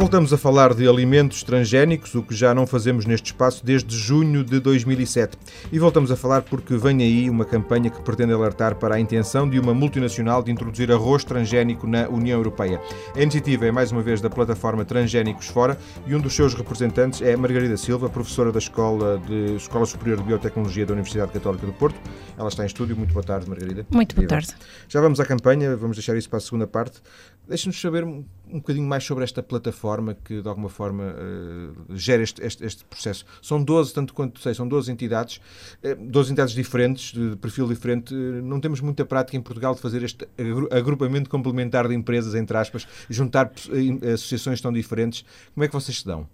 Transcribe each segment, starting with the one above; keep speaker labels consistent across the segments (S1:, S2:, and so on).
S1: Voltamos a falar de alimentos transgénicos, o que já não fazemos neste espaço desde junho de 2007. E voltamos a falar porque vem aí uma campanha que pretende alertar para a intenção de uma multinacional de introduzir arroz transgénico na União Europeia. A iniciativa é mais uma vez da plataforma Transgénicos Fora e um dos seus representantes é Margarida Silva, professora da Escola, de, Escola Superior de Biotecnologia da Universidade Católica do Porto. Ela está em estúdio. Muito boa tarde, Margarida.
S2: Muito boa tarde.
S1: Já vamos à campanha, vamos deixar isso para a segunda parte. Deixe-nos saber um, bocadinho mais sobre esta plataforma que, de alguma forma, uh, gera este, este, este, processo. São 12, tanto quanto sei, são 12 entidades, uh, 12 entidades diferentes, de perfil diferente. Uh, não temos muita prática em Portugal de fazer este agrupamento complementar de empresas, entre aspas, juntar eh, associações tão diferentes. Como é que vocês se dão?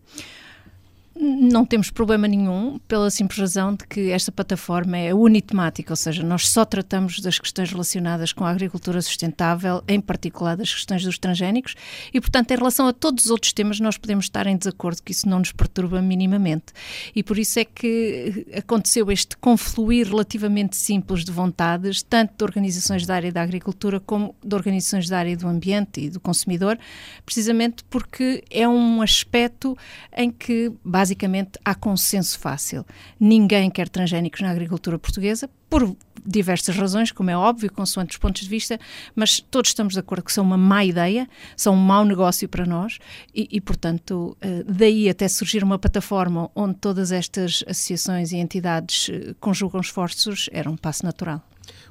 S2: Não temos problema nenhum, pela simples razão de que esta plataforma é unitemática, ou seja, nós só tratamos das questões relacionadas com a agricultura sustentável, em particular das questões dos transgénicos, e, portanto, em relação a todos os outros temas, nós podemos estar em desacordo, que isso não nos perturba minimamente. E por isso é que aconteceu este confluir relativamente simples de vontades, tanto de organizações da área da agricultura como de organizações da área do ambiente e do consumidor, precisamente porque é um aspecto em que, basicamente, basicamente há consenso fácil. Ninguém quer transgénicos na agricultura portuguesa, por diversas razões, como é óbvio, consoante os pontos de vista, mas todos estamos de acordo que são uma má ideia, são um mau negócio para nós e, e, portanto, eh, daí até surgir uma plataforma onde todas estas associações e entidades eh, conjugam esforços era um passo natural.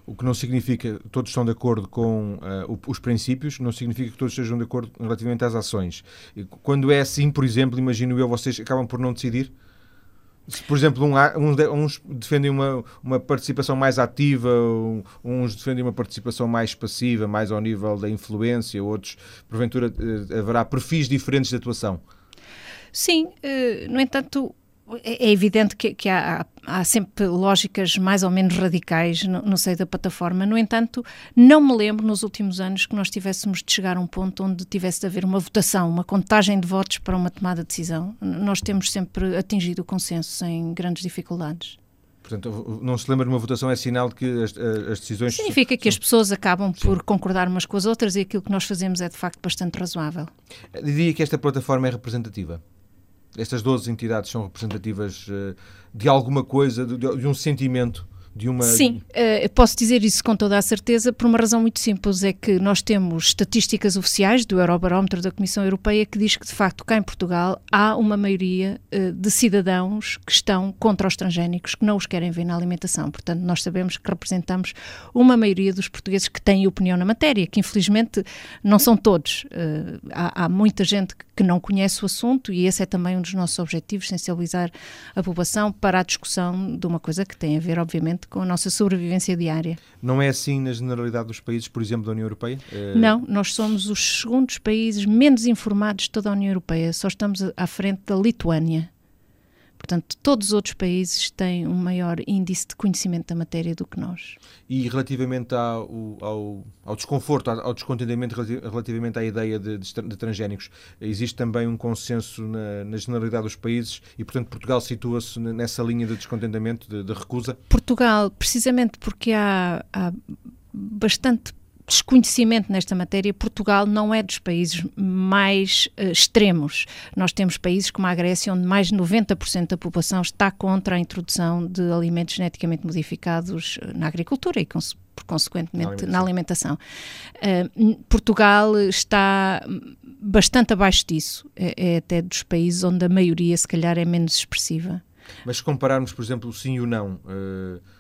S1: O que não significa que todos estão de acordo com uh, os princípios, não significa que todos estejam de acordo relativamente às ações. Quando é assim, por exemplo, imagino eu, vocês acabam por não decidir? Se, por exemplo, um, uns defendem uma, uma participação mais ativa, uns defendem uma participação mais passiva, mais ao nível da influência, outros, porventura, uh, haverá perfis diferentes de atuação.
S2: Sim, uh, no entanto, é, é evidente que, que há, há, sempre lógicas mais ou menos radicais no, no, seio da plataforma. No entanto, não me lembro nos últimos anos que nós tivéssemos de chegar a um ponto onde tivesse de haver uma votação, uma contagem de votos para uma tomada de decisão. Nós temos sempre atingido o consenso sem grandes dificuldades.
S1: Portanto, não se lembra de uma votação, é sinal de que as, as decisões.
S2: Significa que as pessoas acabam Sim. por concordar umas com as outras e aquilo que nós fazemos é de facto bastante razoável.
S1: Diria que esta plataforma é representativa? Estas 12 entidades são representativas uh, de alguma coisa, de, de um sentimento de uma.
S2: Sim, uh, posso dizer isso com toda a certeza, por uma razão muito simples: é que nós temos estatísticas oficiais do Eurobarómetro da Comissão Europeia que diz que, de facto, cá em Portugal há uma maioria uh, de cidadãos que estão contra os transgénicos, que não os querem ver na alimentação. Portanto, nós sabemos que representamos uma maioria dos portugueses que têm opinião na matéria, que infelizmente não são todos. Uh, há, há muita gente que não conhece o assunto e esse é também um dos nossos objetivos sensibilizar a população para a discussão de uma coisa que tem a ver, obviamente, com a nossa sobrevivência diária.
S1: Não é assim na generalidade dos países, por exemplo, da União Europeia?
S2: É... Não, nós somos os segundos países menos informados de toda a União Europeia. Só estamos à frente da Lituânia. Portanto, todos os outros países têm um maior índice de conhecimento da matéria do que nós.
S1: E relativamente ao, ao, ao desconforto, ao descontentamento relativamente à ideia de, de, transgénicos, existe também um consenso na, na, generalidade dos países e, portanto, Portugal situa-se nessa linha de descontentamento, de, de, recusa?
S2: Portugal, precisamente porque há, há bastante desconhecimento nesta matéria, Portugal não é dos países mais uh, extremos. Nós temos países como a Grécia, onde mais de 90% da população está contra a introdução de alimentos geneticamente modificados eh, na agricultura e, por consequentemente, na alimentação. Na alimentação. Uh, Portugal está bastante abaixo disso. É, é até dos países onde a maioria, se calhar, é menos expressiva.
S1: Mas se compararmos, por exemplo, o sim e o não. Uh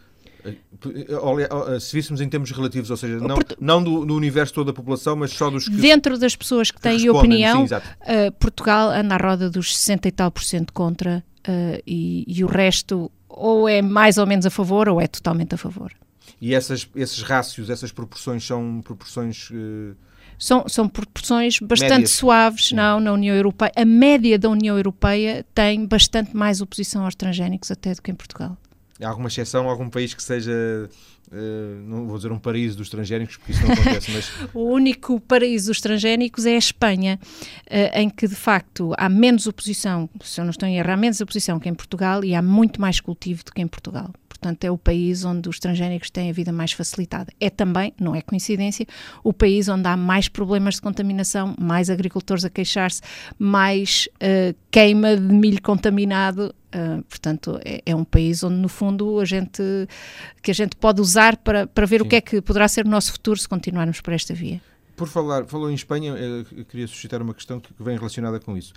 S1: se víssemos em termos relativos, ou seja, não, não do, do, universo toda a população, mas só dos que.
S2: Dentro das pessoas que, que têm opinião, sim, uh, Portugal anda à roda dos 60 e tal por cento contra uh, e, e, o resto ou é mais ou menos a favor ou é totalmente a favor.
S1: E essas, esses rácios, essas proporções são proporções. Uh...
S2: São, são proporções bastante Médias. suaves não, na União Europeia. A média da União Europeia tem bastante mais oposição aos transgénicos até do que em Portugal.
S1: Alguma exceção, algum país que seja, uh, não vou dizer um paraíso dos transgénicos, porque isso não acontece, mas...
S2: o único paraíso dos transgénicos é a Espanha, uh, em que de facto há menos oposição, se eu não estou em erro, há menos oposição que em Portugal e há muito mais cultivo do que em Portugal. Portanto é o país onde os transgénicos têm a vida mais facilitada. É também, não é coincidência, o país onde há mais problemas de contaminação, mais agricultores a queixar-se, mais uh, queima de milho contaminado. Uh, portanto, é, é, um país onde, no fundo, a gente, que a gente pode usar para, para ver Sim. o que é que poderá ser o nosso futuro se continuarmos por esta via.
S1: Por falar, falou em Espanha, eu queria suscitar uma questão que vem relacionada com isso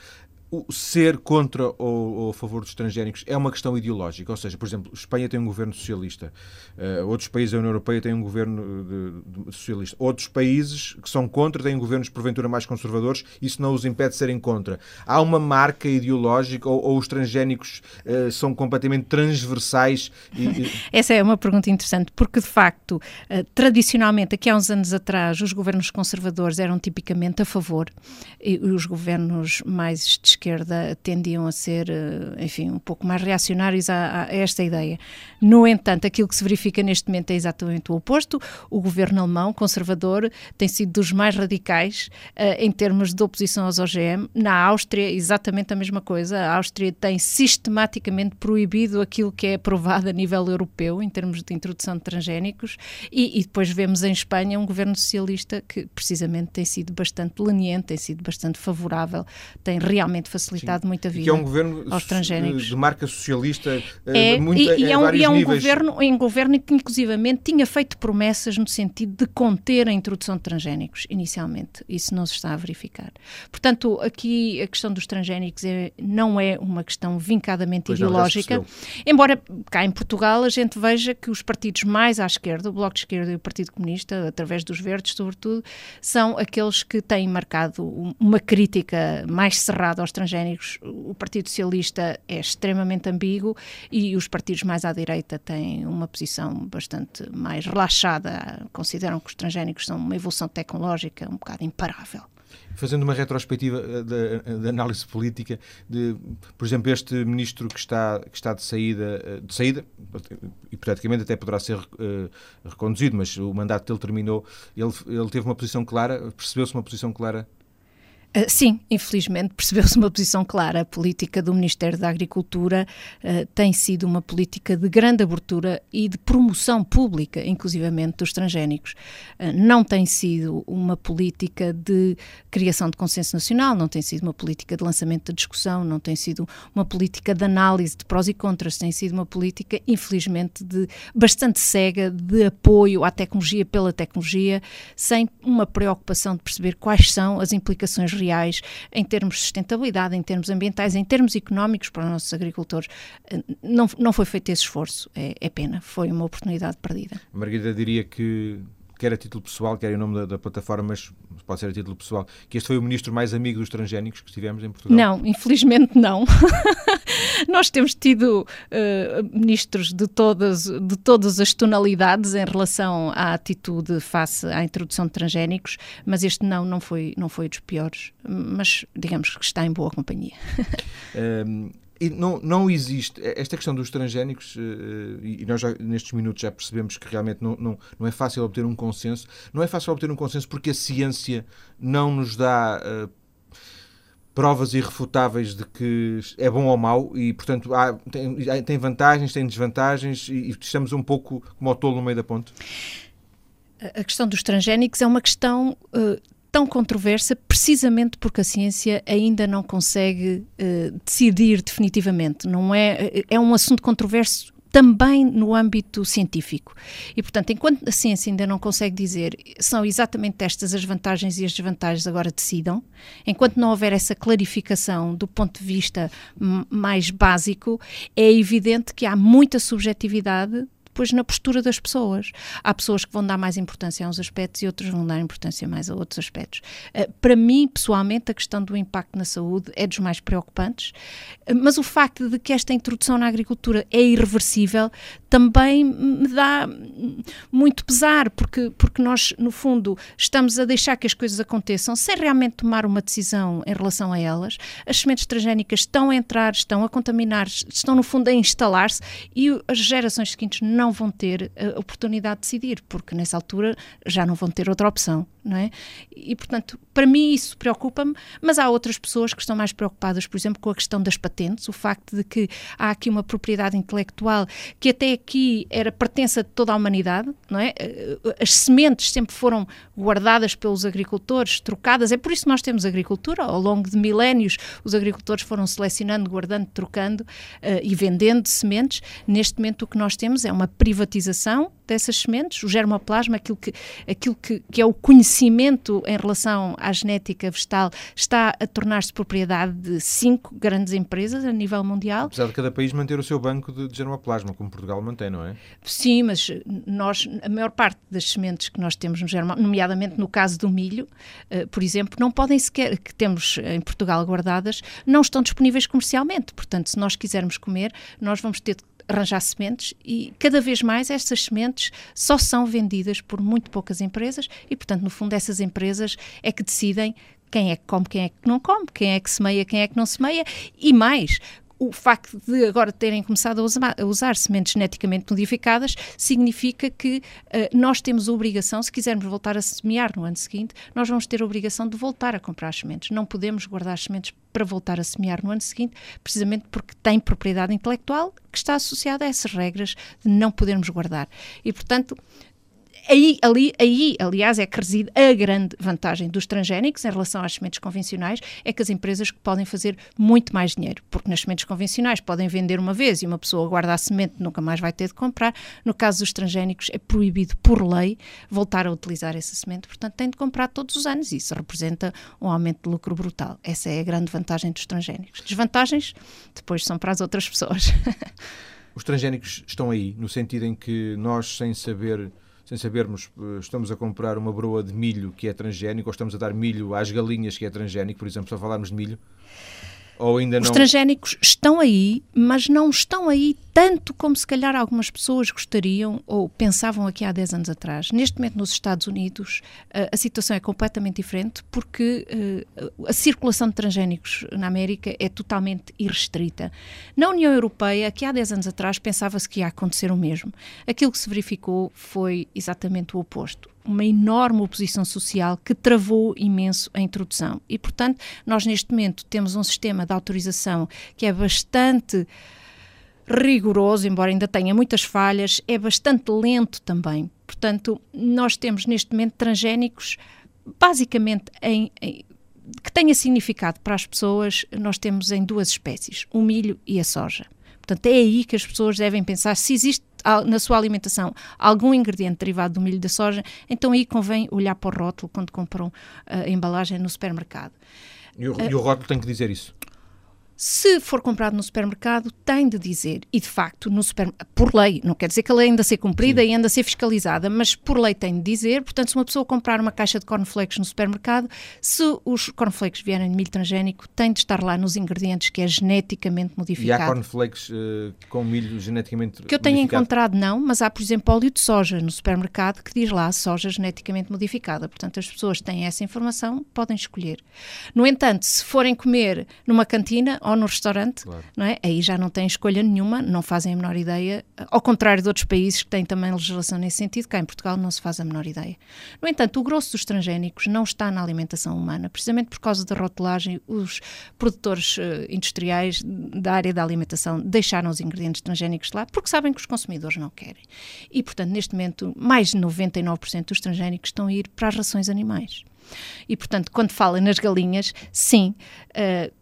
S1: o ser contra ou, ou, a favor dos transgénicos é uma questão ideológica. Ou seja, por exemplo, Espanha tem um governo socialista, uh, outros países da União Europeia têm um governo de, de, socialista, outros países que são contra têm governos porventura mais conservadores, isso não os impede de serem contra. Há uma marca ideológica ou, ou os transgénicos uh, são completamente transversais?
S2: E, e... Essa é uma pergunta interessante, porque de facto, uh, tradicionalmente, aqui há uns anos atrás, os governos conservadores eram tipicamente a favor e os governos mais esquerda tendiam a ser, eh, enfim, um pouco mais reacionários a, a, esta ideia. No entanto, aquilo que se verifica neste momento é exatamente o oposto. O governo alemão, conservador, tem sido dos mais radicais uh, em termos de oposição aos OGM. Na Áustria, exatamente a mesma coisa. A Áustria tem sistematicamente proibido aquilo que é aprovado a nível europeu em termos de introdução de transgénicos. E, e depois vemos em Espanha um governo socialista que, precisamente, tem sido bastante leniente, tem sido bastante favorável, tem realmente facilitado Sim. muito a vida que é um governo aos transgénicos.
S1: de marca socialista
S2: eh, é, muito, e, e, é um, e é um governo, um governo que inclusivamente tinha feito promessas no sentido de conter a introdução de transgénicos inicialmente. Isso não se está a verificar. Portanto, aqui a questão dos transgénicos é, não é uma questão vincadamente pois ideológica, embora cá em Portugal a gente veja que os partidos mais à esquerda, o Bloco de Esquerda e o Partido Comunista, através dos verdes sobretudo, são aqueles que têm marcado uma crítica mais cerrada aos transgénicos, o Partido Socialista é extremamente ambíguo e os partidos mais à direita têm uma posição bastante mais relaxada, consideram que os transgénicos são uma evolução tecnológica um bocado imparável.
S1: Fazendo uma retrospectiva eh, da, análise política, de, por exemplo, este ministro que está, que está de saída, eh, de saída, hipoteticamente até poderá ser reconduzido, mas o mandato dele terminou, ele, ele teve uma posição clara, percebeu-se uma posição clara
S2: sim, infelizmente percebeu-se uma posição clara. A política do Ministério da Agricultura uh, tem sido uma política de grande abertura e de promoção pública, inclusivamente dos transgénicos. Uh, não tem sido uma política de criação de consenso nacional, não tem sido uma política de lançamento de discussão, não tem sido uma política de análise de prós e contras, tem sido uma política, infelizmente, de bastante cega de apoio à tecnologia pela tecnologia, sem uma preocupação de perceber quais são as implicações reais em termos de sustentabilidade, em termos ambientais, em termos económicos para os nossos agricultores. Não, não foi feito esse esforço. É, é pena. Foi uma oportunidade perdida.
S1: Margarida diria que quer a título pessoal, quer em nome da, da, plataforma, mas pode ser a título pessoal, que este foi o ministro mais amigo dos transgénicos que tivemos em Portugal?
S2: Não, infelizmente não. Nós temos tido uh, ministros de todas, de todas as tonalidades em relação à atitude face à introdução de transgénicos, mas este não, não foi, não foi dos piores, mas digamos que está em boa companhia.
S1: um... E não, não existe esta questão dos transgénicos, eh, e nós já, nestes minutos já percebemos que realmente não, não, não é fácil obter um consenso. Não é fácil obter um consenso porque a ciência não nos dá provas irrefutáveis de que é bom ou mau e, portanto, há, tem, tem vantagens, tem desvantagens e, e estamos um pouco como ao tolo no meio da ponte.
S2: A questão dos transgénicos é uma questão uh, tão controversa precisamente porque a ciência ainda não consegue uh, decidir definitivamente. Não é, eh, é um assunto controverso também no âmbito científico. E, portanto, enquanto a ciência ainda não consegue dizer são exatamente estas as vantagens e as desvantagens, agora decidam, enquanto não houver essa clarificação do ponto de vista mais básico, é evidente que há muita subjetividade depois na postura das pessoas. Há pessoas que vão dar mais importância a uns aspectos e outros vão dar importância mais a outros aspectos. Uh, para mim, pessoalmente, a questão do impacto na saúde é dos mais preocupantes, uh, mas o facto de que esta introdução na agricultura é irreversível também me dá muito pesar, porque, porque nós, no fundo, estamos a deixar que as coisas aconteçam sem realmente tomar uma decisão em relação a elas. As sementes transgénicas estão a entrar, estão a contaminar, estão, no fundo, a instalar-se e as gerações seguintes não vão ter a oportunidade de decidir, porque nessa altura já não vão ter outra opção não é? E, portanto, para mim isso preocupa-me, mas há outras pessoas que estão mais preocupadas, por exemplo, com a questão das patentes, o facto de que há aqui uma propriedade intelectual que até aqui era pertença de toda a humanidade, não é? Eh, as sementes sempre foram guardadas pelos agricultores, trocadas, é por isso que nós temos agricultura, ao longo de milénios os agricultores foram selecionando, guardando, trocando uh, e vendendo sementes. Neste momento o que nós temos é uma privatização dessas sementes, o germoplasma, aquilo que, aquilo que, que é o conhecimento em relação à genética vegetal, está a tornar-se propriedade de cinco grandes empresas a nível mundial.
S1: Apesar de cada país manter o seu banco de, de germoplasma, como Portugal mantém, não é?
S2: Sim, mas nós, a maior parte das sementes que nós temos no germo, nomeadamente no caso do milho, uh, por exemplo, não podem sequer, que temos em Portugal guardadas, não estão disponíveis comercialmente. Portanto, se nós quisermos comer, nós vamos ter arranjar sementes e cada vez mais estas sementes só são vendidas por muito poucas empresas e, portanto, no fundo, essas empresas é que decidem quem é que come, quem é que não come, quem é que semeia, quem é que não semeia e mais, o facto de agora terem começado a usar, a usar sementes geneticamente modificadas significa que uh, nós temos a obrigação, se quisermos voltar a semear no ano seguinte, nós vamos ter a obrigação de voltar a comprar as sementes. Não podemos guardar as sementes para voltar a semear no ano seguinte, precisamente porque tem propriedade intelectual que está associada a essas regras de não podermos guardar. E, portanto, aí, ali, aí, aliás, é que reside a grande vantagem dos transgénicos em relação às sementes convencionais, é que as empresas podem fazer muito mais dinheiro, porque nas sementes convencionais podem vender uma vez e uma pessoa guarda a semente nunca mais vai ter de comprar. No caso dos transgénicos, é proibido por lei voltar a utilizar essa semente, portanto tem de comprar todos os anos. Isso representa um aumento de lucro brutal. Essa é a grande vantagem dos transgénicos. Desvantagens, depois são para as outras pessoas.
S1: Os transgénicos estão aí, no sentido em que nós, sem saber sem sabermos, eh, estamos a comprar uma broa de milho que é transgénico ou estamos a dar milho às galinhas que é transgénico, por exemplo, só falarmos de milho?
S2: Ou ainda Os transgénicos estão aí, mas não estão aí tanto como se calhar algumas pessoas gostariam ou pensavam aqui há 10 anos atrás. Neste momento, nos Estados Unidos, a situação é completamente diferente porque a circulação de transgénicos na América é totalmente irrestrita. Na União Europeia, aqui há 10 anos atrás, pensava-se que ia acontecer o mesmo. Aquilo que se verificou foi exatamente o oposto uma enorme oposição social que travou imenso a introdução. E, portanto, nós neste momento temos um sistema de autorização que é bastante rigoroso, embora ainda tenha muitas falhas, é bastante lento também. Portanto, nós temos neste momento transgénicos basicamente em, em que tenha significado para as pessoas, nós temos em duas espécies, o milho e a soja. Portanto, é aí que as pessoas devem pensar se existe na sua alimentação algum ingrediente derivado do milho da soja, então aí convém olhar para o rótulo quando compram eh, a embalagem no supermercado.
S1: E o, e o rótulo tem que dizer isso?
S2: Se for comprado no supermercado, tem de dizer, e de facto, no super, por lei, não quer dizer que a lei ainda ser cumprida Sim. e ainda ser fiscalizada, mas por lei tem de dizer, portanto, se uma pessoa comprar uma caixa de cornflakes no supermercado, se os cornflakes vierem de milho transgénico, tem de estar lá nos ingredientes que é geneticamente modificado.
S1: E há cornflakes uh, com milho geneticamente
S2: Que eu tenho encontrado não, mas há, por exemplo, óleo de soja no supermercado que diz lá soja geneticamente modificada. Portanto, as pessoas têm essa informação, podem escolher. No entanto, se forem comer numa cantina ou no restaurante, claro. não é? aí já não têm escolha nenhuma, não fazem a menor ideia, ao contrário de outros países que têm também legislação nesse sentido, cá em Portugal não se faz a menor ideia. No entanto, o grosso dos transgénicos não está na alimentação humana, precisamente por causa da rotulagem, os produtores uh, industriais da área da alimentação deixaram os ingredientes transgénicos lá porque sabem que os consumidores não querem. E, portanto, neste momento, mais de 99% dos transgénicos estão a ir para as rações animais. E, portanto, quando fala nas galinhas, sim, uh,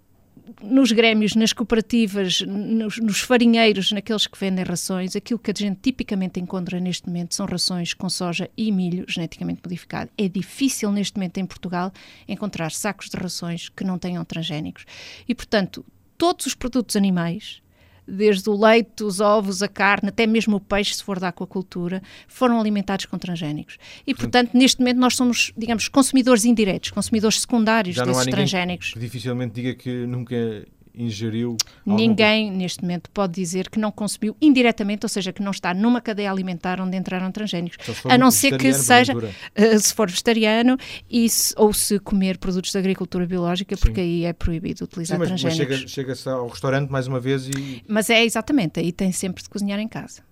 S2: nos grêmios, nas cooperativas, nos, nos, farinheiros, naqueles que vendem rações, aquilo que a gente tipicamente encontra neste momento são rações com soja e milho geneticamente modificado. É difícil neste momento em Portugal encontrar sacos de rações que não tenham transgénicos. E, portanto, todos os produtos animais desde o leite, os ovos, a carne, até mesmo o peixe, se for da aquacultura, foram alimentados com transgénicos. E, portanto, neste momento nós somos, digamos, consumidores indiretos, consumidores secundários desses transgénicos.
S1: dificilmente diga que nunca ingeriu.
S2: Ninguém neste momento pode dizer que não consumiu indiretamente, ou seja, que não está numa cadeia alimentar onde entraram transgénicos. A não ser que seja, uh, se for vegetariano e se, ou se comer produtos de agricultura biológica, porque Sim. aí é proibido utilizar Sim, mas, transgénicos.
S1: Mas chega-se chega ao restaurante mais uma vez e.
S2: Mas é exatamente, aí tem sempre de cozinhar em casa.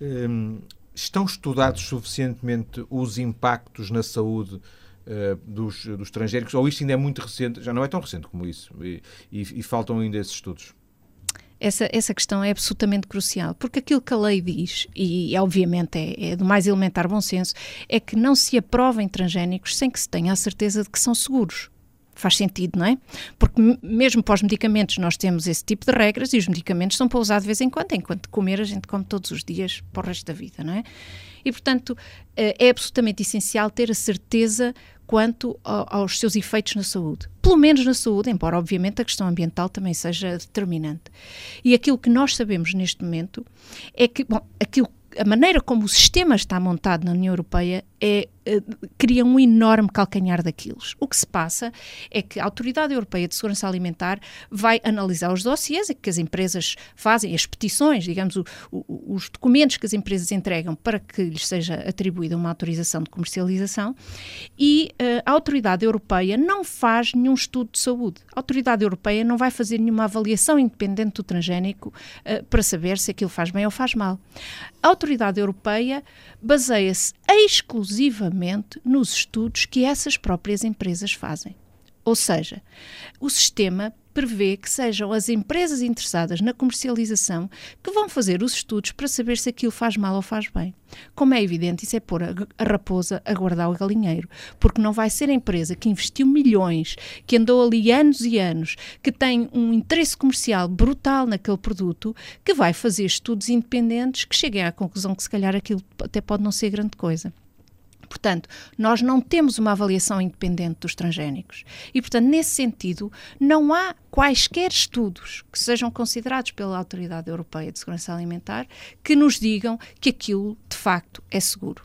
S1: Hum, estão estudados suficientemente os impactos na saúde uh, dos, dos estrangeiros? Ou isto ainda é muito recente? Já não é tão recente como isso. E, e, e faltam ainda esses estudos?
S2: Essa, essa questão é absolutamente crucial, porque aquilo que a lei diz, e obviamente é, é do mais elementar bom senso, é que não se aprovem transgénicos sem que se tenha a certeza de que são seguros faz sentido, não é? Porque mesmo para os medicamentos nós temos esse tipo de regras e os medicamentos são para usar de vez em quando, enquanto comer a gente come todos os dias para o resto da vida, não é? E portanto eh, é absolutamente essencial ter a certeza quanto aos seus efeitos na saúde. Pelo menos na saúde, embora obviamente a questão ambiental também seja determinante. E aquilo que nós sabemos neste momento é que, bom, aquilo a maneira como o sistema está montado na União Europeia é, é, cria um enorme calcanhar daqueles. O que se passa é que a Autoridade Europeia de Segurança Alimentar vai analisar os dossiês que as empresas fazem, as petições, digamos, o, o, os documentos que as empresas entregam para que lhes seja atribuída uma autorização de comercialização e uh, a Autoridade Europeia não faz nenhum estudo de saúde. A Autoridade Europeia não vai fazer nenhuma avaliação independente do transgénico uh, para saber se aquilo faz bem ou faz mal. A Autoridade Europeia baseia-se exclusivamente nos estudos que essas próprias empresas fazem. Ou seja, o sistema prevê que sejam as empresas interessadas na comercialização que vão fazer os estudos para saber se aquilo faz mal ou faz bem. Como é evidente, isso é pôr a, raposa a guardar o galinheiro, porque não vai ser a empresa que investiu milhões, que andou ali anos e anos, que tem um interesse comercial brutal naquele produto, que vai fazer estudos independentes que cheguem à conclusão que se calhar aquilo até pode não ser grande coisa. Portanto, nós não temos uma avaliação independente dos transgénicos. E, portanto, nesse sentido, não há quaisquer estudos que sejam considerados pela Autoridade Europeia de Segurança Alimentar que nos digam que aquilo, de facto, é seguro.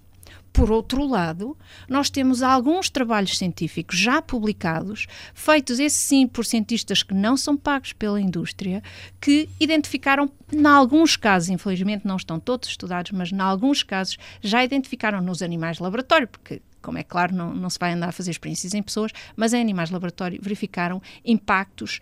S2: Por outro lado, nós temos alguns trabalhos científicos já publicados, feitos esses sim por cientistas que não são pagos pela indústria, que identificaram, em alguns casos, infelizmente não estão todos estudados, mas em alguns casos já identificaram nos animais de laboratório, porque como é claro, não, não se vai andar a fazer experiências em pessoas, mas em animais de laboratório verificaram impactos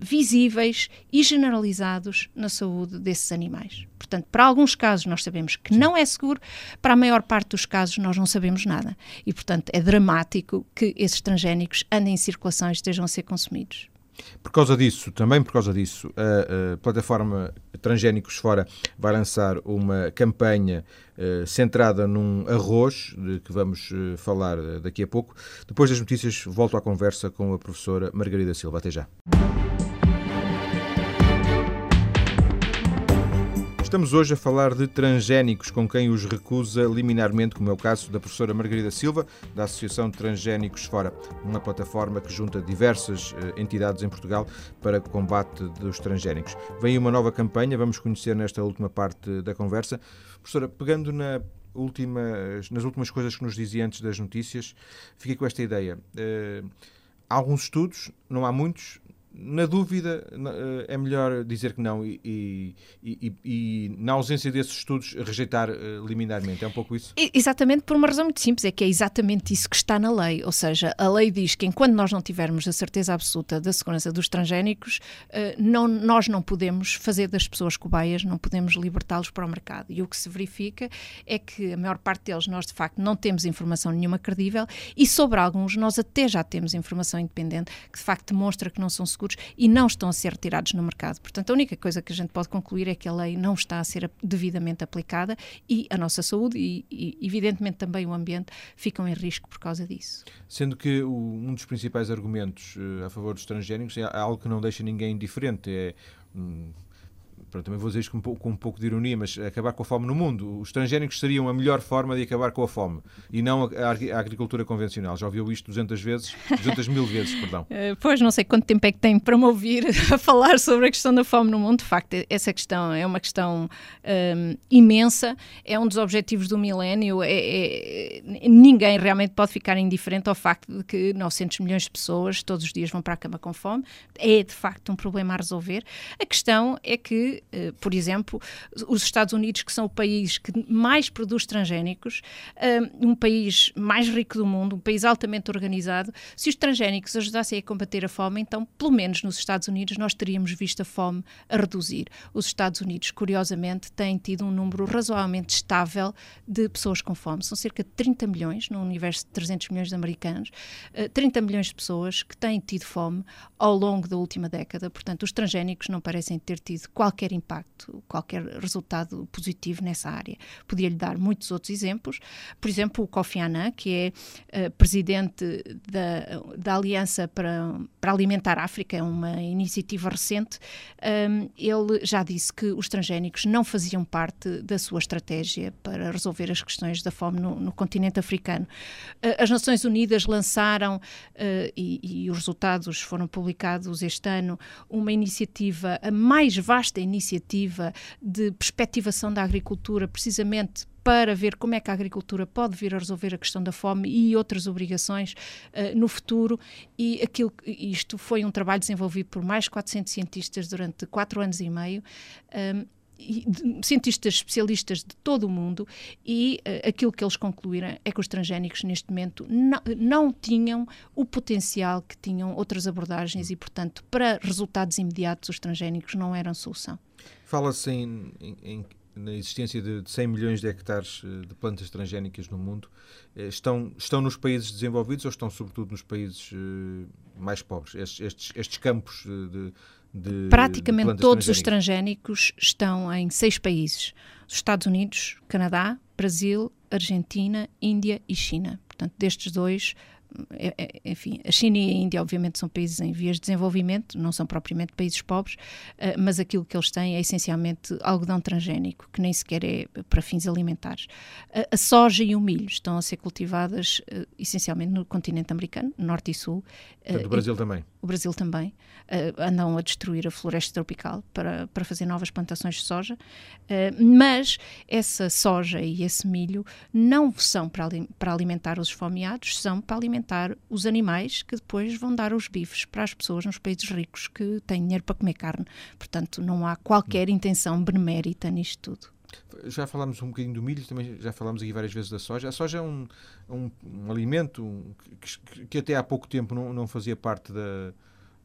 S2: visíveis e generalizados na saúde desses animais. Portanto, para alguns casos nós sabemos que não é seguro, para a maior parte dos casos nós não sabemos nada. E, portanto, é dramático que esses transgénicos andem em circulação e estejam a ser consumidos.
S1: Por causa disso, também por causa disso, a, a plataforma Transgénicos Fora vai lançar uma campanha uh, centrada num arroz, de que vamos uh, falar daqui a pouco. Depois das notícias, volto à conversa com a professora Margarida Silva. Até já. Estamos hoje a falar de transgénicos, com quem os recusa liminarmente, como é o caso da professora Margarida Silva, da Associação Transgénicos Fora, uma plataforma que junta diversas eh, entidades em Portugal para combate dos transgénicos. Vem uma nova campanha, vamos conhecer nesta última parte da conversa. Professora, pegando na últimas, nas últimas coisas que nos dizia antes das notícias, fiquei com esta ideia. Uh, há alguns estudos, não há muitos, na dúvida, eh, é melhor dizer que não e, e, e, e, na ausência desses estudos, rejeitar uh, liminarmente. É um pouco isso?
S2: Exatamente, por uma razão muito simples, é que é exatamente isso que está na lei. Ou seja, a lei diz que enquanto nós não tivermos a certeza absoluta da segurança dos transgénicos, uh, não, nós não podemos fazer das pessoas cobaias, não podemos libertá-los para o mercado. E o que se verifica é que a maior parte deles nós, de facto, não temos informação nenhuma credível e sobre alguns nós até já temos informação independente que, de facto, demonstra que não são seguros e não estão a ser retirados no mercado. Portanto, a única coisa que a gente pode concluir é que a lei não está a ser devidamente aplicada e a nossa saúde e, e evidentemente, também o ambiente ficam em risco por causa disso.
S1: Sendo que o, um dos principais argumentos uh, a favor dos transgénicos é algo que não deixa ninguém indiferente, é. Hum, pronto, também vou dizer isto com um, pouco, com um, pouco, de ironia, mas acabar com a fome no mundo. Os transgénicos seriam a melhor forma de acabar com a fome e não a, a agricultura convencional. Já ouviu isto 200 vezes? 200 mil vezes, perdão.
S2: Uh, pois, não sei quanto tempo é que tem para me ouvir a falar sobre a questão da fome no mundo. De facto, essa questão é uma questão um, ehm, imensa, é um dos objetivos do milénio. É, é, ninguém realmente pode ficar indiferente ao facto de que 900 milhões de pessoas todos os dias vão para a cama com fome. É, de facto, um problema a resolver. A questão é que uh, por exemplo, os Estados Unidos, que são o país que mais produz transgénicos, uh, um país mais rico do mundo, um país altamente organizado, se os transgénicos ajudassem a combater a fome, então, pelo menos nos Estados Unidos, nós teríamos visto a fome a reduzir. Os Estados Unidos, curiosamente, têm tido um número razoavelmente estável de pessoas com fome. São cerca de 30 milhões, no universo de 300 milhões de americanos, 30 milhões de pessoas que têm tido fome ao longo da última década. Portanto, os transgénicos não parecem ter tido qualquer impacto, qualquer resultado positivo nessa área. Podia-lhe dar muitos outros exemplos. Por exemplo, o Kofi Annan, que é uh, presidente da, da Aliança para, para Alimentar a África, é uma iniciativa recente, um, ele já disse que os transgénicos não faziam parte da sua estratégia para resolver as questões da fome no, no continente africano. Uh, as Nações Unidas lançaram, uh, e, e os resultados foram publicados este ano, uma iniciativa, a mais vasta iniciativa de perspectivação da agricultura, precisamente para ver como é que a agricultura pode vir a resolver a questão da fome e outras obrigações uh, no futuro. E aquilo, isto foi um trabalho desenvolvido por mais de 400 cientistas durante quatro anos e meio. Um, cientistas especialistas de todo o mundo e uh, aquilo que eles concluíram é que os transgénicos neste momento não, não tinham o potencial que tinham outras abordagens e, portanto, para resultados imediatos, os transgénicos não eram solução.
S1: Fala-se em, em, na existência de, 100 milhões de hectares eh, de plantas transgénicas no mundo. Eh, estão, estão nos países desenvolvidos ou estão sobretudo nos países mais pobres? Estes, estes, estes campos de de,
S2: Praticamente de todos os transgénicos estão em seis países: os Estados Unidos, Canadá, Brasil, Argentina, Índia e China. Portanto, destes dois, enfim, a China e a Índia, obviamente, são países em vias de desenvolvimento, não são propriamente países pobres, eh, mas aquilo que eles têm é essencialmente algodão transgénico, que nem sequer é para fins alimentares. A soja e o milho estão a ser cultivadas eh, essencialmente no continente americano, norte e sul.
S1: Portanto, o Brasil também
S2: o Brasil também, uh, andam a destruir a floresta tropical para, para fazer novas plantações de soja, uh, mas essa soja e esse milho não são para, para alimentar os esfomeados, são para alimentar os animais que depois vão dar os bifes para as pessoas nos países ricos que têm dinheiro para comer carne. Portanto, não há qualquer intenção benemérita nisto tudo.
S1: Já falámos um bocadinho do milho, também já falámos aqui várias vezes da soja. A soja é um, um, um alimento que, que, até há pouco tempo não, não fazia parte da,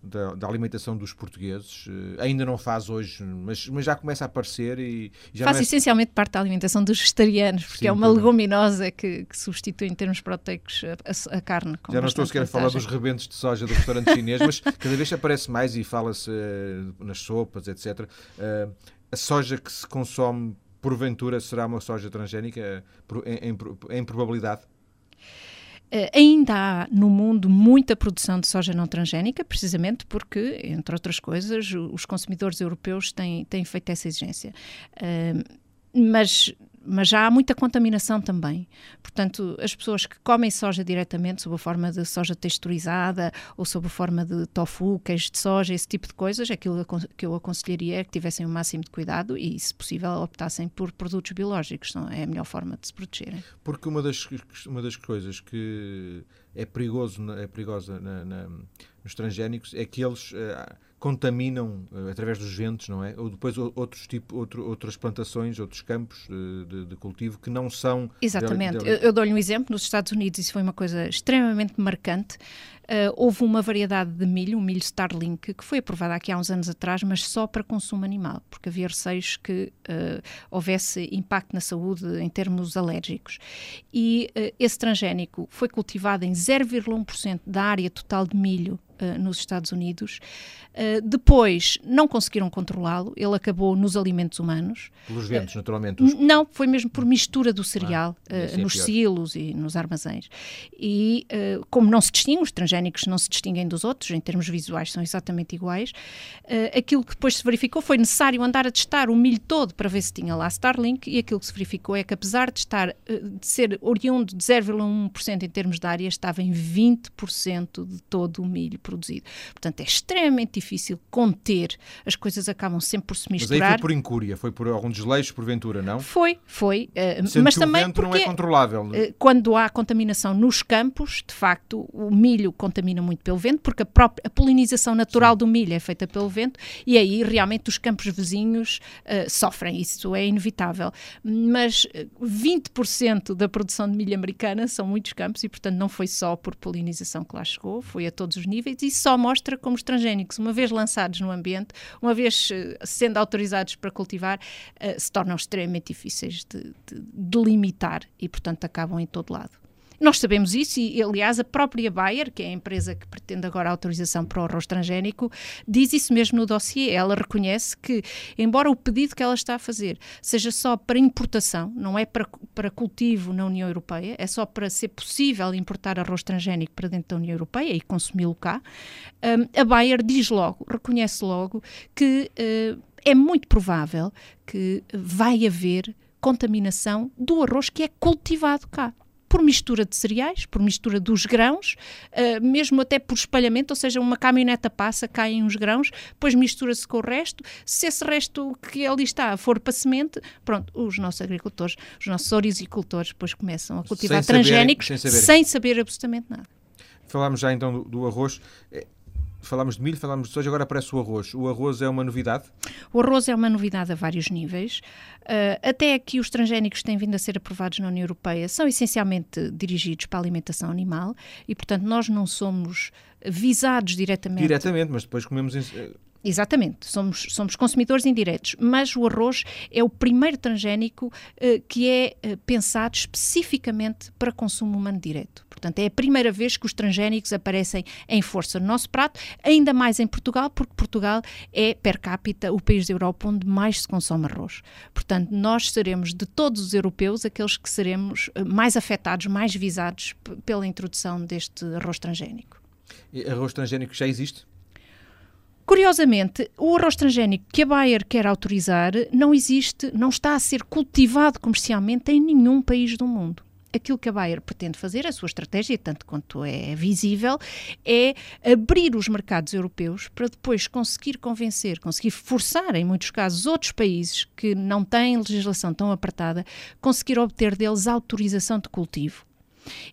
S1: da, da, alimentação dos portugueses. Uh, ainda não faz hoje, mas, mas já começa a aparecer e já
S2: faz
S1: é...
S2: essencialmente parte da alimentação dos vegetarianos, porque Sim, é uma leguminosa que, que, substitui em termos proteicos a, a carne.
S1: já não estou sequer a falar dos rebentos de soja do restaurante chinês, mas cada vez aparece mais e fala-se uh, nas sopas, etc. Uh, eh, a soja que se consome porventura será uma soja transgénica em, em, em probabilidade?
S2: Uh, ainda há no mundo muita produção de soja não transgénica, precisamente porque, entre outras coisas, os consumidores europeus têm, têm feito essa exigência. Uh, mas mas já há muita contaminação também. Portanto, as pessoas que comem soja diretamente, sob a forma de soja texturizada ou sob a forma de tofu, queijo de soja, esse tipo de coisas, aquilo que eu aconselharia é que tivessem o máximo de cuidado e, se possível, optassem por produtos biológicos. Não é a melhor forma de se protegerem.
S1: Porque uma das, uma das coisas que é, perigoso, é perigosa na, na, nos transgénicos é que eles. Uh, contaminam uh, através dos ventos, não é? Ou depois outros tipo, outro, outras plantações, outros campos de, de, de cultivo que não são.
S2: Exatamente. De... Eu, eu dou-lhe um exemplo. Nos Estados Unidos isso foi uma coisa extremamente marcante. Uh, houve uma variedade de milho, o milho Starlink, que foi aprovada aqui há uns anos atrás, mas só para consumo animal, porque havia receios que uh, houvesse impacto na saúde em termos alérgicos. E esse transgénico foi cultivado em 0,1% da área total de milho uh, nos Estados Unidos. Uh, depois não conseguiram controlá-lo, ele acabou nos alimentos humanos.
S1: Pelos ventos, uh, naturalmente? Os...
S2: Não, foi mesmo por mistura do cereal ah, é nos pior. silos e nos armazéns. E como não se distingue, os transgénicos não se distinguem dos outros, em termos visuais são exatamente iguais, aquilo que depois se verificou foi necessário andar a testar o milho todo para ver se tinha lá Starlink e aquilo que se verificou é que apesar de estar de ser oriundo de 0,1% em termos de área, estava em 20% de todo o milho produzido. Portanto, é extremamente difícil conter, as coisas acabam sempre por se misturar.
S1: Mas aí foi por incúria, foi por algum desleixo, porventura, não?
S2: Foi, foi.
S1: Uh, mas também o vento porque, não é controlável. Uh,
S2: quando há contaminação nos campos, de facto, o milho contamina muito pelo vento, porque a, própria, a polinização natural do milho é feita pelo vento, e aí realmente os campos vizinhos uh, sofrem, isso é inevitável. Mas 20% da produção de milho americana são muitos campos e, portanto, não foi só por polinização que lá chegou, foi a todos os níveis e só mostra como os transgénicos, uma vez lançados no ambiente, uma vez uh, sendo autorizados para cultivar, uh, se tornam extremamente difíceis de, de, de limitar e, portanto, acabam em todo lado. Nós sabemos isso e, aliás, a própria Bayer, que é a empresa que pretende agora autorização para o arroz transgénico, diz isso mesmo no dossiê. Ela reconhece que, embora o pedido que ela está a fazer seja só para importação, não é para, para cultivo na União Europeia, é só para ser possível importar arroz transgénico para dentro da União Europeia e consumi-lo cá, um, a Bayer diz logo, reconhece logo que uh, é muito provável que vai haver contaminação do arroz que é cultivado cá por mistura de cereais, por mistura dos grãos, uh, mesmo até por espalhamento, ou seja, uma caminhoneta passa, caem uns grãos, depois mistura-se com o resto. Se esse resto que ali está for para semente, pronto, os nossos agricultores, os nossos orizicultores depois começam a cultivar sem transgénicos sem, saber. sem saber absolutamente nada.
S1: Falámos já então do, do arroz. Falámos de milho, falámos de soja, agora aparece o arroz. O arroz é uma novidade?
S2: O arroz é uma novidade a vários níveis. Uh, até aqui os transgénicos que têm vindo a ser aprovados na União Europeia são essencialmente dirigidos para a alimentação animal e, portanto, nós não somos visados diretamente.
S1: Diretamente, mas depois comemos.
S2: Exatamente, somos, somos consumidores indiretos, mas o arroz é o primeiro transgénico uh, que é uh, pensado especificamente para consumo humano direto. Portanto, é a primeira vez que os transgénicos aparecem em força no nosso prato, ainda mais em Portugal, porque Portugal é, per capita, o país da Europa onde mais se consome arroz. Portanto, nós seremos, de todos os europeus, aqueles que seremos uh, mais afetados, mais visados pela introdução deste arroz transgénico.
S1: E arroz transgénico já existe?
S2: Curiosamente, o arroz transgénico que a Bayer quer autorizar não existe, não está a ser cultivado comercialmente em nenhum país do mundo aquilo que a Bayer pretende fazer, a sua estratégia, tanto quanto é visível, é abrir os mercados europeus para depois conseguir convencer, conseguir forçar, em muitos casos, outros países que não têm legislação tão apertada, conseguir obter deles autorização de cultivo.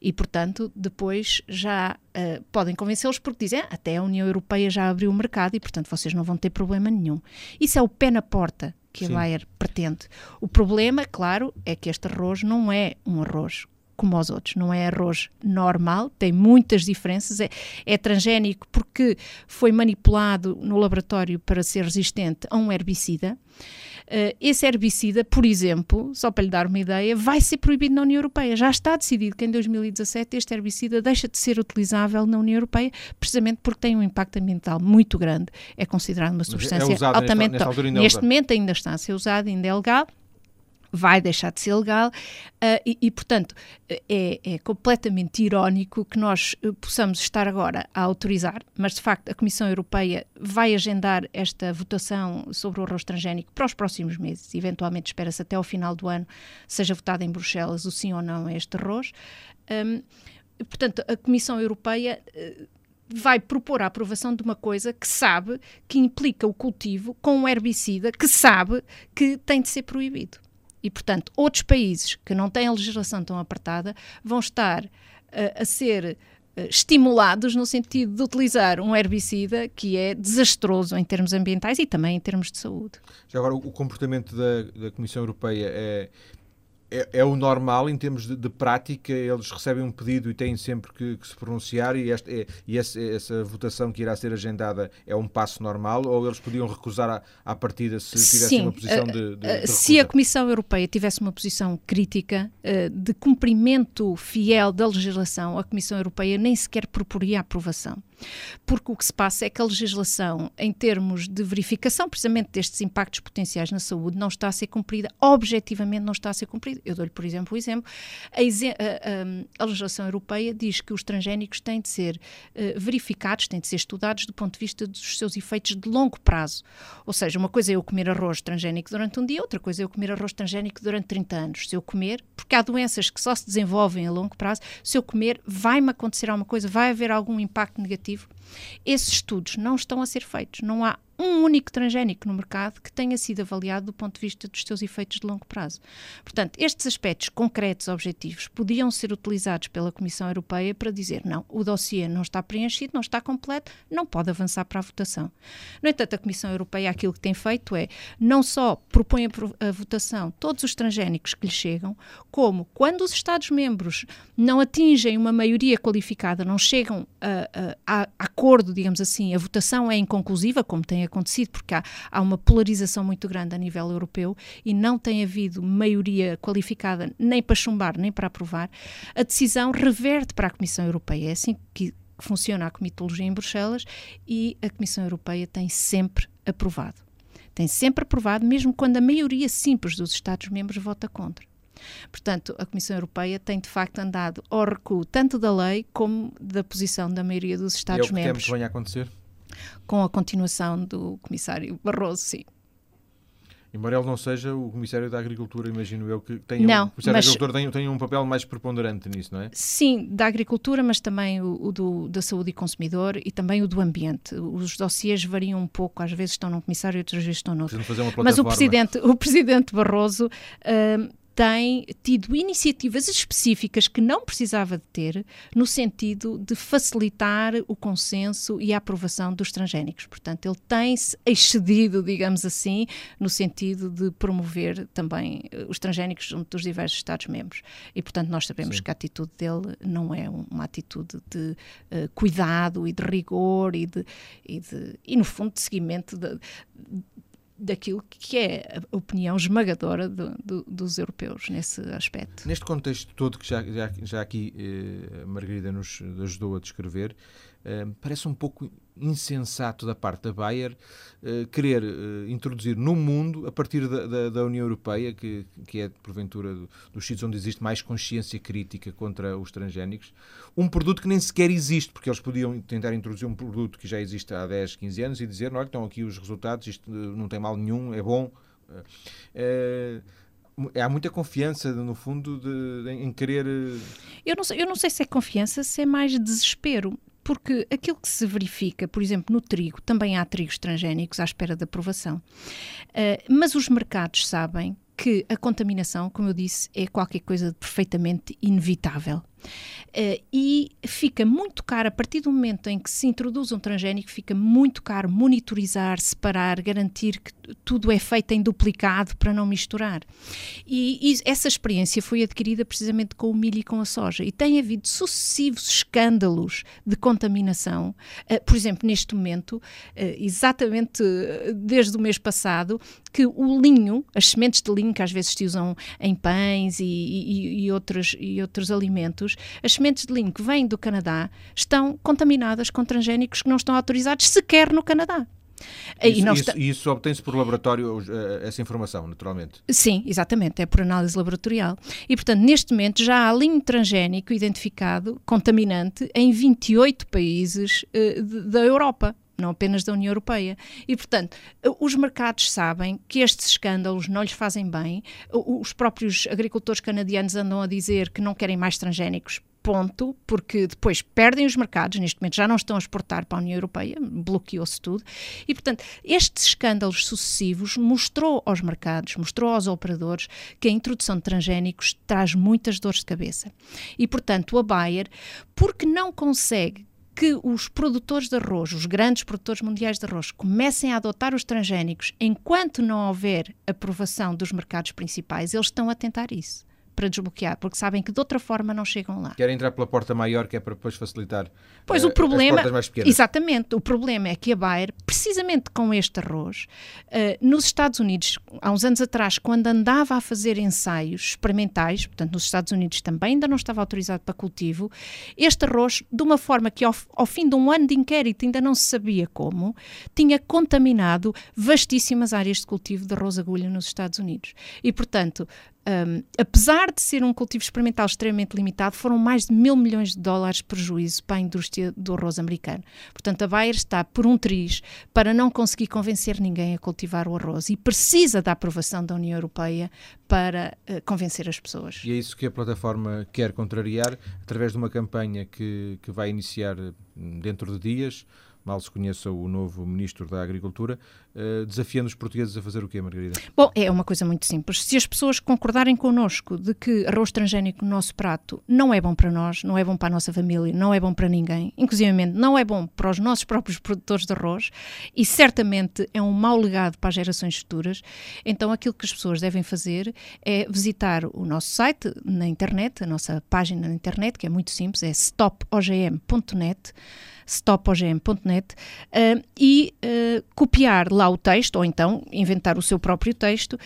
S2: E, portanto, depois já uh, podem convencê-los porque dizem ah, até a União Europeia já abriu o mercado e, portanto, vocês não vão ter problema nenhum. Isso é o pé na porta que Sim. a Bayer pretende. O problema, claro, é que este arroz não é um arroz como os outros, não é arroz normal, tem muitas diferenças, é, é transgénico porque foi manipulado no laboratório para ser resistente a um herbicida. Uh, esse herbicida, por exemplo, só para lhe dar uma ideia, vai ser proibido na União Europeia. Já está decidido que em 2017 este herbicida deixa de ser utilizável na União Europeia, precisamente porque tem um impacto ambiental muito grande. É considerado uma é substância é altamente. Nesta, nesta neste é momento ainda está a ser usado, ainda é legal vai deixar de ser legal uh, e, e, portanto, é, é, completamente irónico que nós uh, possamos estar agora a autorizar, mas de facto a Comissão Europeia vai agendar esta votação sobre o arroz transgénico para os próximos meses, eventualmente espera-se até ao final do ano seja votado em Bruxelas o sim ou não a este arroz. Um, portanto, a Comissão Europeia uh, vai propor a aprovação de uma coisa que sabe que implica o cultivo com um herbicida que sabe que tem de ser proibido. E, portanto, outros países que não têm a legislação tão apertada vão estar uh, a ser uh, estimulados no sentido de utilizar um herbicida que é desastroso em termos ambientais e também em termos de saúde.
S1: Já agora, o comportamento da, da Comissão Europeia é, é, é, o normal em termos de, de, prática, eles recebem um pedido e têm sempre que, que se pronunciar e, este, é, e essa, essa, votação que irá ser agendada é um passo normal ou eles podiam recusar à, à partida se tivessem Sim, uma posição de, de, de
S2: Se a Comissão Europeia tivesse uma posição crítica uh, de cumprimento fiel da legislação, a Comissão Europeia nem sequer proporia a aprovação porque o que se passa é que a legislação, em termos de verificação precisamente destes impactos potenciais na saúde, não está a ser cumprida, objetivamente não está a ser cumprida. Eu dou-lhe, por exemplo, o exemplo. A, a, a, legislação europeia diz que os transgénicos têm de ser uh, verificados, têm de ser estudados do ponto de vista dos seus efeitos de longo prazo. Ou seja, uma coisa é eu comer arroz transgénico durante um dia, outra coisa é eu comer arroz transgénico durante 30 anos. Se eu comer, porque há doenças que só se desenvolvem a longo prazo, se eu comer, vai-me acontecer alguma coisa, vai haver algum impacto negativo. Esses estudos não estão a ser feitos. Não há um único transgénico no mercado que tenha sido avaliado do ponto de vista dos seus efeitos de longo prazo. Portanto, estes aspectos concretos, objetivos, podiam ser utilizados pela Comissão Europeia para dizer não, o dossiê não está preenchido, não está completo, não pode avançar para a votação. No entanto, a Comissão Europeia aquilo que tem feito é não só propõe a, votação todos os transgénicos que lhe chegam, como quando os Estados-membros não atingem uma maioria qualificada, não chegam a, a, a acordo, digamos assim, a votação é inconclusiva, como tem acontecido, porque há, há uma polarização muito grande a nível europeu e não tem havido maioria qualificada nem para chumbar nem para aprovar, a decisão reverte para a Comissão Europeia. É assim que funciona a comitologia em Bruxelas e a Comissão Europeia tem sempre aprovado. Tem sempre aprovado, mesmo quando a maioria simples dos Estados-membros vota contra. Portanto, a Comissão Europeia tem de facto andado ao recuo tanto da lei como da posição da maioria dos Estados-membros.
S1: É o que temos que venha a acontecer?
S2: com a continuação do comissário Barroso, sim.
S1: Embora ele não seja o Comissário da Agricultura, imagino eu que tenha
S2: não,
S1: um, o Comissário mas, da Agricultura tem, tem, um papel mais preponderante nisso, não é?
S2: Sim, da Agricultura, mas também o, o do, da Saúde e Consumidor e também o do Ambiente. Os dossiês variam um pouco, às vezes estão num Comissário e outras vezes estão no outro. Mas o Presidente, o presidente Barroso uh, tem tido iniciativas específicas que não precisava de ter no sentido de facilitar o consenso e a aprovação dos transgénicos. Portanto, ele tem-se excedido, digamos assim, no sentido de promover também eh, os transgénicos junto dos diversos Estados-membros. E, portanto, nós sabemos Sim. que a atitude dele não é uma atitude de uh, cuidado e de rigor e, de, e, de, e, no fundo, de seguimento de, daquilo que é a opinião esmagadora do, do, dos europeus nesse aspecto.
S1: Neste contexto todo que já, já, já aqui eh, a Margarida nos ajudou a descrever, eh, parece um pouco insensato da parte da Bayer uh, querer uh, introduzir no mundo, a partir da, da, da, União Europeia, que, que é porventura dos sítios onde existe mais consciência crítica contra os transgénicos, um produto que nem sequer existe, porque eles podiam tentar introduzir um produto que já existe há 10, 15 anos e dizer: olha, estão aqui os resultados, isto não tem mal nenhum, é bom. Há muita confiança, no fundo, de, em querer.
S2: Eu não, sei, eu não sei se é confiança, se é mais desespero porque aquilo que se verifica, por exemplo, no trigo, também há trigos transgénicos à espera de aprovação. Uh, mas os mercados sabem que a contaminação, como eu disse, é qualquer coisa de perfeitamente inevitável. Uh, e fica muito caro, a partir do momento em que se introduz um transgénico, fica muito caro monitorizar, separar, garantir que tudo é feito em duplicado para não misturar. E, e, essa experiência foi adquirida precisamente com o milho e com a soja. E tem havido sucessivos escândalos de contaminação. Uh, por exemplo, neste momento, uh, exatamente desde o mês passado, que o linho, as sementes de linho que às vezes se usam em pães e, e, e outros, e outros alimentos, as sementes de linho que vêm do Canadá estão contaminadas com transgénicos que não estão autorizados sequer no Canadá.
S1: Isso, isso, está... isso obtém-se por laboratório, eh, essa informação, naturalmente?
S2: Sim, exatamente, é por análise laboratorial. E, portanto, neste momento já há linho transgénico identificado, contaminante, em 28 países uh, da Europa não apenas da União Europeia. E, portanto, os mercados sabem que estes escândalos não lhes fazem bem, os próprios agricultores canadianos andam a dizer que não querem mais transgénicos ponto, porque depois perdem os mercados, neste momento já não estão a exportar para a União Europeia, bloqueou-se tudo, e portanto estes escândalos sucessivos mostrou aos mercados, mostrou aos operadores que a introdução de transgénicos traz muitas dores de cabeça. E portanto a Bayer, porque não consegue que os produtores de arroz, os grandes produtores mundiais de arroz, comecem a adotar os transgénicos enquanto não houver aprovação dos mercados principais, eles estão a tentar isso para desbloquear, porque sabem que de outra forma não chegam lá.
S1: Querem entrar pela porta maior, que é para depois facilitar
S2: pois uh, o problema, mais pequenas. Exatamente. O problema é que a Bayer, precisamente com este arroz, uh, nos Estados Unidos, há uns anos atrás, quando andava a fazer ensaios experimentais, portanto nos Estados Unidos também ainda não estava autorizado para cultivo, este arroz, de uma forma que ao, ao fim de um ano de inquérito ainda não se sabia como, tinha contaminado vastíssimas áreas de cultivo de arroz agulha nos Estados Unidos. E, portanto, um, apesar de ser um cultivo experimental extremamente limitado, foram mais de mil milhões de dólares de prejuízo para a indústria do arroz americano. Portanto, a Bayer está por um triz para não conseguir convencer ninguém a cultivar o arroz e precisa da aprovação da União Europeia para uh, convencer as pessoas.
S1: E é isso que a plataforma quer contrariar através de uma campanha que, que vai iniciar hum, dentro de dias mal se conheça o novo Ministro da Agricultura, uh, desafiando os portugueses a fazer o quê, Margarida?
S2: Bom, é uma coisa muito simples. Se as pessoas concordarem connosco de que arroz transgénico no nosso prato não é bom para nós, não é bom para a nossa família, não é bom para ninguém, inclusive não é bom para os nossos próprios produtores de arroz e certamente é um mau legado para as gerações futuras, então aquilo que as pessoas devem fazer é visitar o nosso site na internet, a nossa página na internet, que é muito simples, é stopogm.net stopogm.net uh, e uh, copiar lá o texto, ou então inventar o seu próprio texto uh,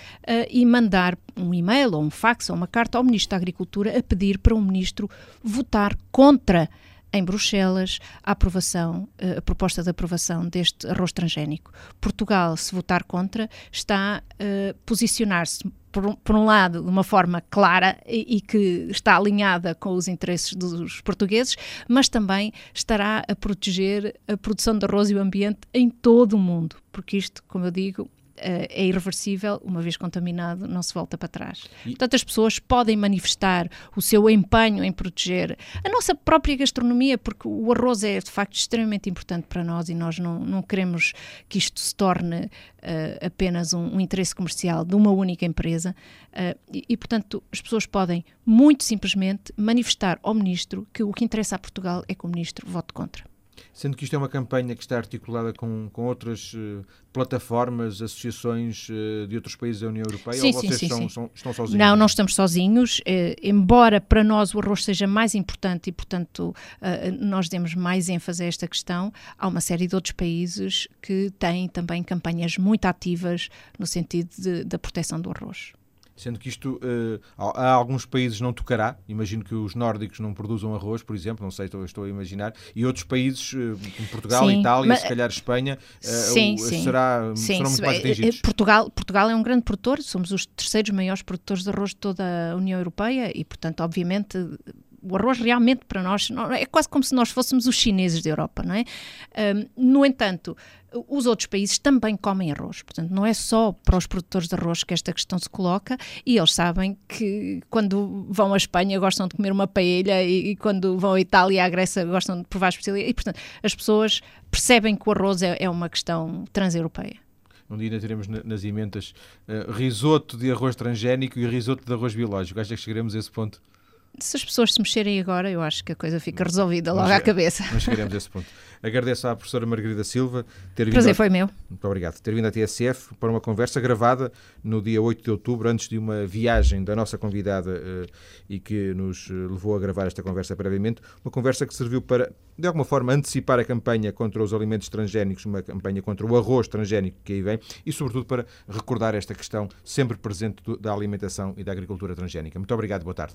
S2: e mandar um e-mail ou um fax ou uma carta ao Ministro da Agricultura a pedir para o Ministro votar contra em Bruxelas a aprovação, a proposta de aprovação deste arroz transgénico. Portugal, se votar contra, está a posicionar-se por um, por um, lado, de uma forma clara e, e, que está alinhada com os interesses dos portugueses, mas também estará a proteger a produção de arroz e o ambiente em todo o mundo, porque isto, como eu digo, é irreversível, uma vez contaminado, não se volta para trás. E... Portanto, as pessoas podem manifestar o seu empenho em proteger a nossa própria gastronomia, porque o arroz é de facto extremamente importante para nós e nós não, não queremos que isto se torne uh, apenas um, um, interesse comercial de uma única empresa. Uh, e, e, portanto, as pessoas podem muito simplesmente manifestar ao Ministro que o que interessa a Portugal é que o Ministro vote contra.
S1: Sendo que isto é uma campanha que está articulada com, com outras uh, plataformas, associações uh, de outros países da União Europeia,
S2: sim,
S1: ou vocês
S2: sim,
S1: sim,
S2: são,
S1: estão sozinhos?
S2: Não, não estamos sozinhos, uh, embora para nós o arroz seja mais importante e, portanto, nós demos mais ênfase a esta questão, há uma série de outros países que têm também campanhas muito ativas no sentido de, da proteção do arroz
S1: sendo que isto uh, há alguns países não tocará, imagino que os nórdicos não produzam arroz, por exemplo, não sei, estou, estou a imaginar, e outros países, uh, como Portugal, sim, Itália, mas, se calhar Espanha, uh, sim, sim, será, sim, serão muito mais atingidos.
S2: Portugal, Portugal é um grande produtor, somos os terceiros maiores produtores de arroz de toda a União Europeia e, portanto, obviamente o arroz realmente para nós é quase como se nós fôssemos os chineses da Europa, não é? Um, no entanto, os outros países também comem arroz, portanto não é só para os produtores de arroz que esta questão se coloca e eles sabem que quando vão à Espanha gostam de comer uma paella e, e quando vão à Itália à Grécia gostam de provar especialidades e portanto as pessoas percebem que o arroz é, é uma questão transeuropeia.
S1: Um dia ainda teremos nas emendas uh, risoto de arroz transgénico e risoto de arroz biológico. Acho que chegaremos a esse ponto
S2: se as pessoas se mexerem agora, eu acho que a coisa fica resolvida logo à cabeça.
S1: Nós chegaremos a esse ponto. Agradeço à professora Margarida Silva
S2: ter vindo. Prazer a... foi meu.
S1: Muito obrigado. Ter vindo à TSF para uma conversa gravada no dia 8 de outubro, antes de uma viagem da nossa convidada uh, e que nos eh, levou a gravar esta conversa previamente. Uma conversa que serviu para, de alguma forma, antecipar a campanha contra os alimentos transgénicos, uma campanha contra o arroz transgénico que aí vem e, sobretudo, para recordar esta questão sempre presente da alimentação e da agricultura transgénica. Muito obrigado. Boa tarde.